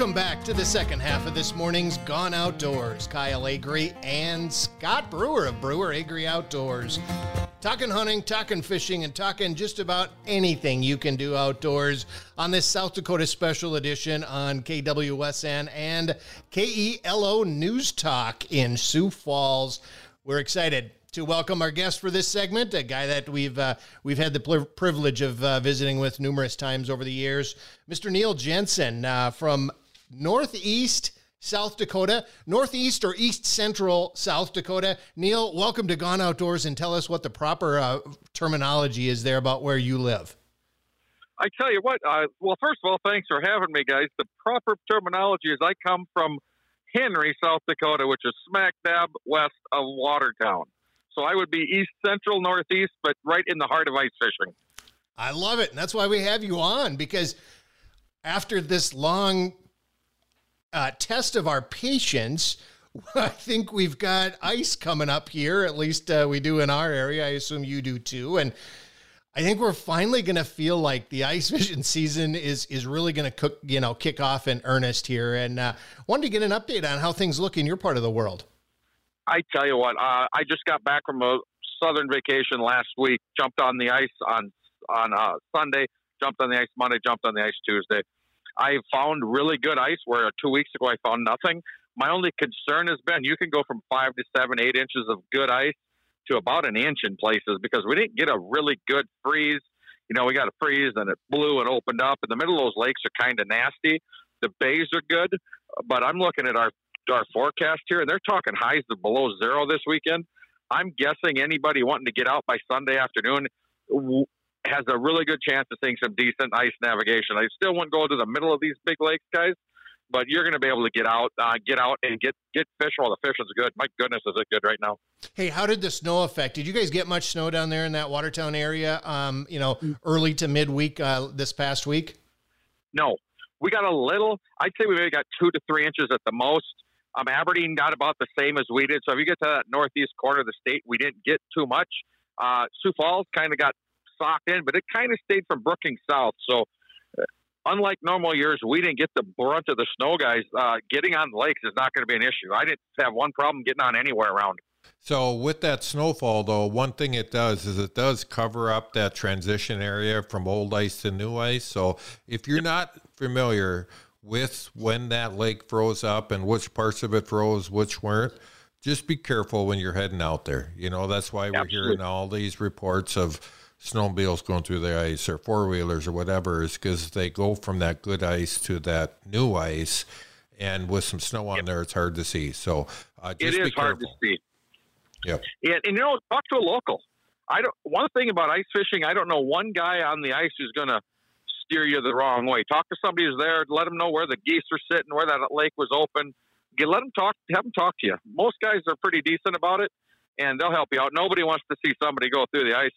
Welcome back to the second half of this morning's Gone Outdoors. Kyle Agri and Scott Brewer of Brewer Agri Outdoors. Talking hunting, talking fishing, and talking just about anything you can do outdoors on this South Dakota special edition on KWSN and KELO News Talk in Sioux Falls. We're excited to welcome our guest for this segment, a guy that we've uh, we've had the privilege of uh, visiting with numerous times over the years, Mr. Neil Jensen uh, from Northeast South Dakota, Northeast or East Central South Dakota. Neil, welcome to Gone Outdoors, and tell us what the proper uh, terminology is there about where you live. I tell you what. Uh, well, first of all, thanks for having me, guys. The proper terminology is I come from Henry, South Dakota, which is smack dab west of Watertown. So I would be east central, northeast, but right in the heart of ice fishing. I love it. And that's why we have you on because after this long uh, test of our patience, I think we've got ice coming up here. At least uh, we do in our area. I assume you do too. And I think we're finally going to feel like the ice fishing season is is really going to cook, you know, kick off in earnest here. And uh, wanted to get an update on how things look in your part of the world. I tell you what, uh, I just got back from a southern vacation last week. Jumped on the ice on on uh, Sunday. Jumped on the ice Monday. Jumped on the ice Tuesday. I found really good ice where two weeks ago I found nothing. My only concern has been you can go from five to seven, eight inches of good ice to about an inch in places because we didn't get a really good freeze. You know, we got a freeze and it blew and opened up. In the middle of those lakes are kind of nasty. The bays are good, but I'm looking at our our forecast here, and they're talking highs of below zero this weekend. I'm guessing anybody wanting to get out by Sunday afternoon has a really good chance of seeing some decent ice navigation. I still wouldn't go to the middle of these big lakes, guys, but you're going to be able to get out, uh, get out, and get get fish while the fish is good. My goodness, is it good right now? Hey, how did the snow affect? Did you guys get much snow down there in that Watertown area? Um, you know, early to midweek uh, this past week. No, we got a little. I'd say we maybe got two to three inches at the most. Um, Aberdeen got about the same as we did. So if you get to that northeast corner of the state, we didn't get too much. Uh, Sioux Falls kind of got socked in, but it kind of stayed from Brookings south. So uh, unlike normal years, we didn't get the brunt of the snow, guys. Uh, getting on the lakes is not going to be an issue. I didn't have one problem getting on anywhere around. So with that snowfall, though, one thing it does is it does cover up that transition area from old ice to new ice. So if you're not familiar with when that lake froze up and which parts of it froze, which weren't, just be careful when you're heading out there. You know, that's why we're Absolutely. hearing all these reports of snowmobiles going through the ice or four wheelers or whatever, is because they go from that good ice to that new ice. And with some snow on yep. there, it's hard to see. So uh, just it is hard to see. Yeah, And, and, you know, talk to a local. I don't. One thing about ice fishing, I don't know one guy on the ice who's going to steer you the wrong way. Talk to somebody who's there. Let them know where the geese are sitting, where that lake was open. Get, let them talk. Have them talk to you. Most guys are pretty decent about it, and they'll help you out. Nobody wants to see somebody go through the ice.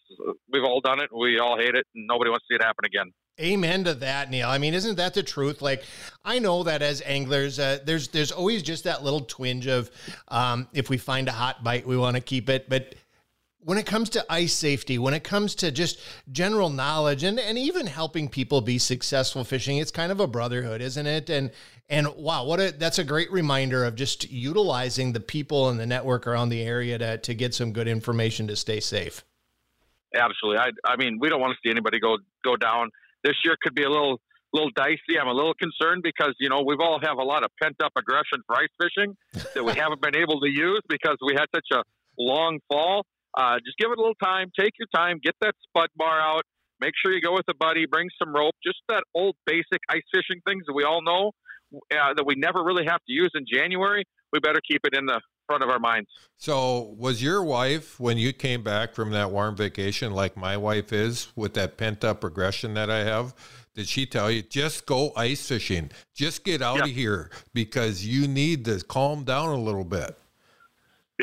We've all done it. We all hate it, and nobody wants to see it happen again. Amen to that, Neil. I mean, isn't that the truth? Like, I know that as anglers, uh, there's there's always just that little twinge of, um, if we find a hot bite, we want to keep it. But when it comes to ice safety, when it comes to just general knowledge and, and even helping people be successful fishing, it's kind of a brotherhood, isn't it? And and wow, what a that's a great reminder of just utilizing the people and the network around the area to to get some good information to stay safe. Absolutely. I I mean, we don't want to see anybody go go down. This year could be a little little dicey. I'm a little concerned because you know we've all have a lot of pent up aggression for ice fishing that we haven't been able to use because we had such a long fall. Uh, just give it a little time. Take your time. Get that spud bar out. Make sure you go with a buddy. Bring some rope. Just that old basic ice fishing things that we all know uh, that we never really have to use in January. We better keep it in the front of our minds. So, was your wife when you came back from that warm vacation, like my wife is, with that pent up aggression that I have? Did she tell you just go ice fishing? Just get out yeah. of here because you need to calm down a little bit.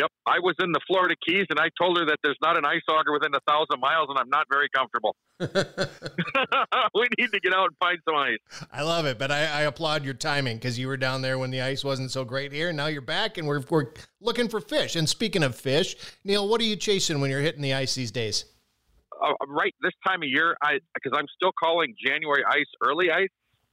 Yep, I was in the Florida Keys, and I told her that there's not an ice auger within a thousand miles, and I'm not very comfortable. we need to get out and find some ice. I love it, but I, I applaud your timing because you were down there when the ice wasn't so great here. And now you're back, and we're we're looking for fish. And speaking of fish, Neil, what are you chasing when you're hitting the ice these days? Uh, right this time of year, I because I'm still calling January ice early ice,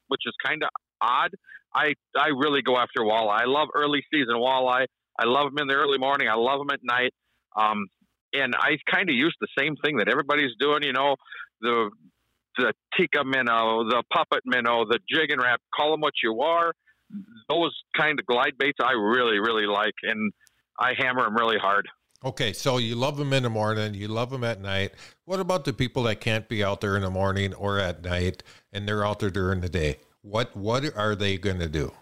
which is kind of odd. I I really go after walleye. I love early season walleye. I love them in the early morning. I love them at night. Um, and I kind of use the same thing that everybody's doing. You know, the the tikka minnow, the puppet minnow, the Jigging Rap. Call them what you are. Those kind of glide baits I really really like, and I hammer them really hard. Okay, so you love them in the morning, you love them at night. What about the people that can't be out there in the morning or at night, and they're out there during the day? What what are they going to do?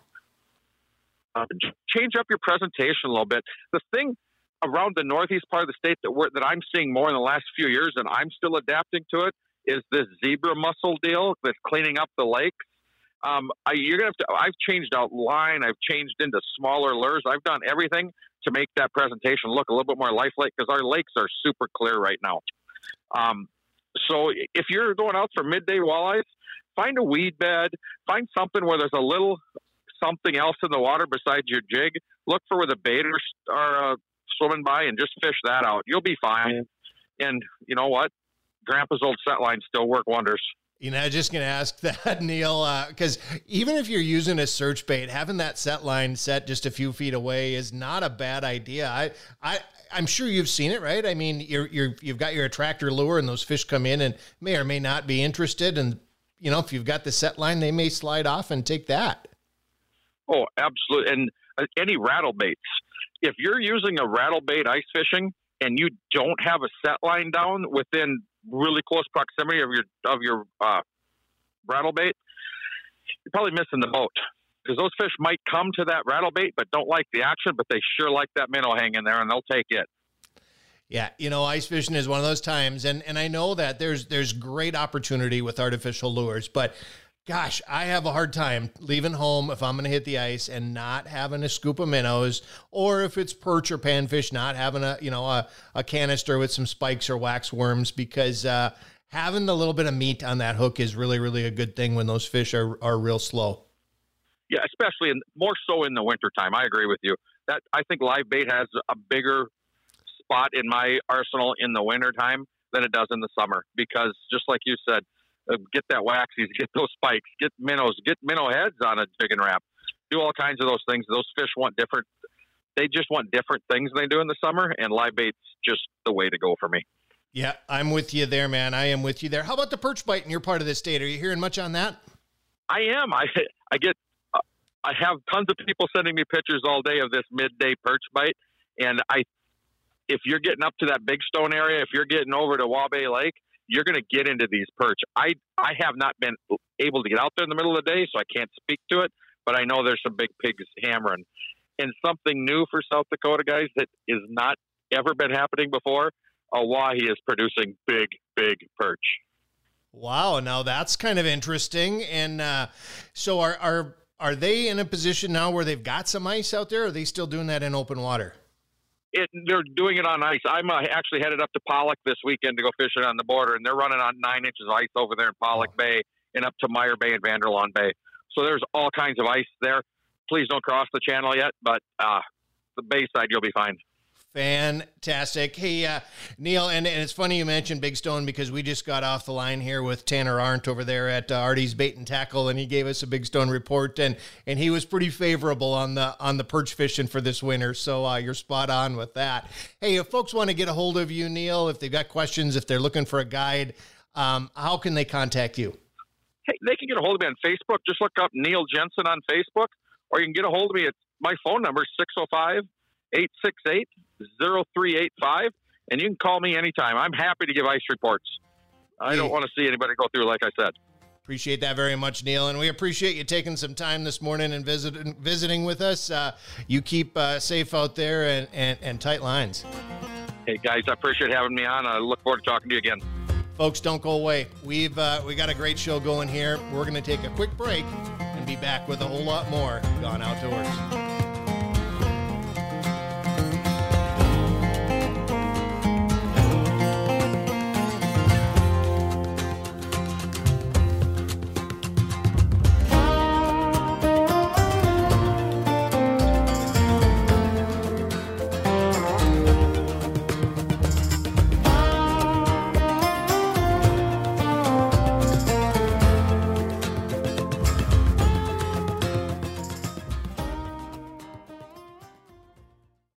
Uh, change up your presentation a little bit. The thing around the northeast part of the state that we're, that I'm seeing more in the last few years, and I'm still adapting to it, is this zebra mussel deal that's cleaning up the lakes. Um, I, you're gonna have to. I've changed out line. I've changed into smaller lures. I've done everything to make that presentation look a little bit more lifelike because our lakes are super clear right now. Um, so if you're going out for midday walleyes, find a weed bed, find something where there's a little something else in the water besides your jig. Look for where the baiters are uh, swimming by and just fish that out. You'll be fine. And you know what? Grandpa's old set lines still work wonders. You know, just going to ask that, Neil, because uh, even if you're using a search bait, having that set line set just a few feet away is not a bad idea. I, I, I'm sure you've seen it, right? I mean, you're, you're, you've got your attractor lure, and those fish come in and may or may not be interested. And you know, if you've got the set line, they may slide off and take that. Oh, absolutely. And uh, any rattle baits. If you're using a rattle bait ice fishing and you don't have a set line down within really close proximity of your of your uh, rattle bait, you're probably missing the boat because those fish might come to that rattle bait but don't like the action, but they sure like that minnow hanging there and they'll take it. Yeah, you know, ice fishing is one of those times, and and I know that there's there's great opportunity with artificial lures, but gosh, I have a hard time leaving home if I'm going to hit the ice and not having a scoop of minnows, or if it's perch or panfish, not having a you know a, a canister with some spikes or wax worms, because uh, having a little bit of meat on that hook is really really a good thing when those fish are are real slow. Yeah, especially in more so in the wintertime. I agree with you. That I think live bait has a bigger spot in my arsenal in the wintertime than it does in the summer because just like you said, get that waxies, get those spikes, get minnows, get minnow heads on a Jigging Rap. do all kinds of those things. Those fish want different. They just want different things than they do in the summer, and live bait's just the way to go for me. Yeah, I'm with you there, man. I am with you there. How about the perch bite in your part of the state? Are you hearing much on that? I am. I I get. Uh, I have tons of people sending me pictures all day of this midday perch bite, and I if you're getting up to that Big Stone area, if you're getting over to Waubay Lake, you're going to get into these perch. I I have not been able to get out there in the middle of the day, so I can't speak to it. But I know there's some big pigs hammering, and something new for South Dakota guys that is not ever been happening before. Oahe is producing big, big perch. Wow, now that's kind of interesting. And uh, so, are are are they in a position now where they've got some ice out there? Or are they still doing that in open water? It, they're doing it on ice. I'm uh, actually headed up to Pollock this weekend to go fishing on the border, and they're running on nine inches of ice over there in Pollock oh. Bay and up to Meyer Bay and Vanderlaan Bay. So there's all kinds of ice there. Please don't cross the channel yet, but uh, the bay side you'll be fine. Fantastic. Hey, uh, Neil, and, and it's funny you mentioned Big Stone because we just got off the line here with Tanner Arndt over there at uh, Artie's Bait and Tackle, and he gave us a Big Stone report, and and he was pretty favorable on the on the perch fishing for this winter. So uh, you're spot on with that. Hey, if folks want to get a hold of you, Neil, if they've got questions, if they're looking for a guide, um, how can they contact you? Hey, they can get a hold of me on Facebook. Just look up Neil Jensen on Facebook, or you can get a hold of me at my phone number is 605 868 0385, and you can call me anytime. I'm happy to give ice reports. I don't want to see anybody go through, like I said. Appreciate that very much, Neil, and we appreciate you taking some time this morning and visit, visiting with us. Uh, you keep uh, safe out there and, and, and tight lines. Hey guys, I appreciate having me on. I look forward to talking to you again. Folks, don't go away. We've uh, we got a great show going here. We're going to take a quick break and be back with a whole lot more Gone Outdoors.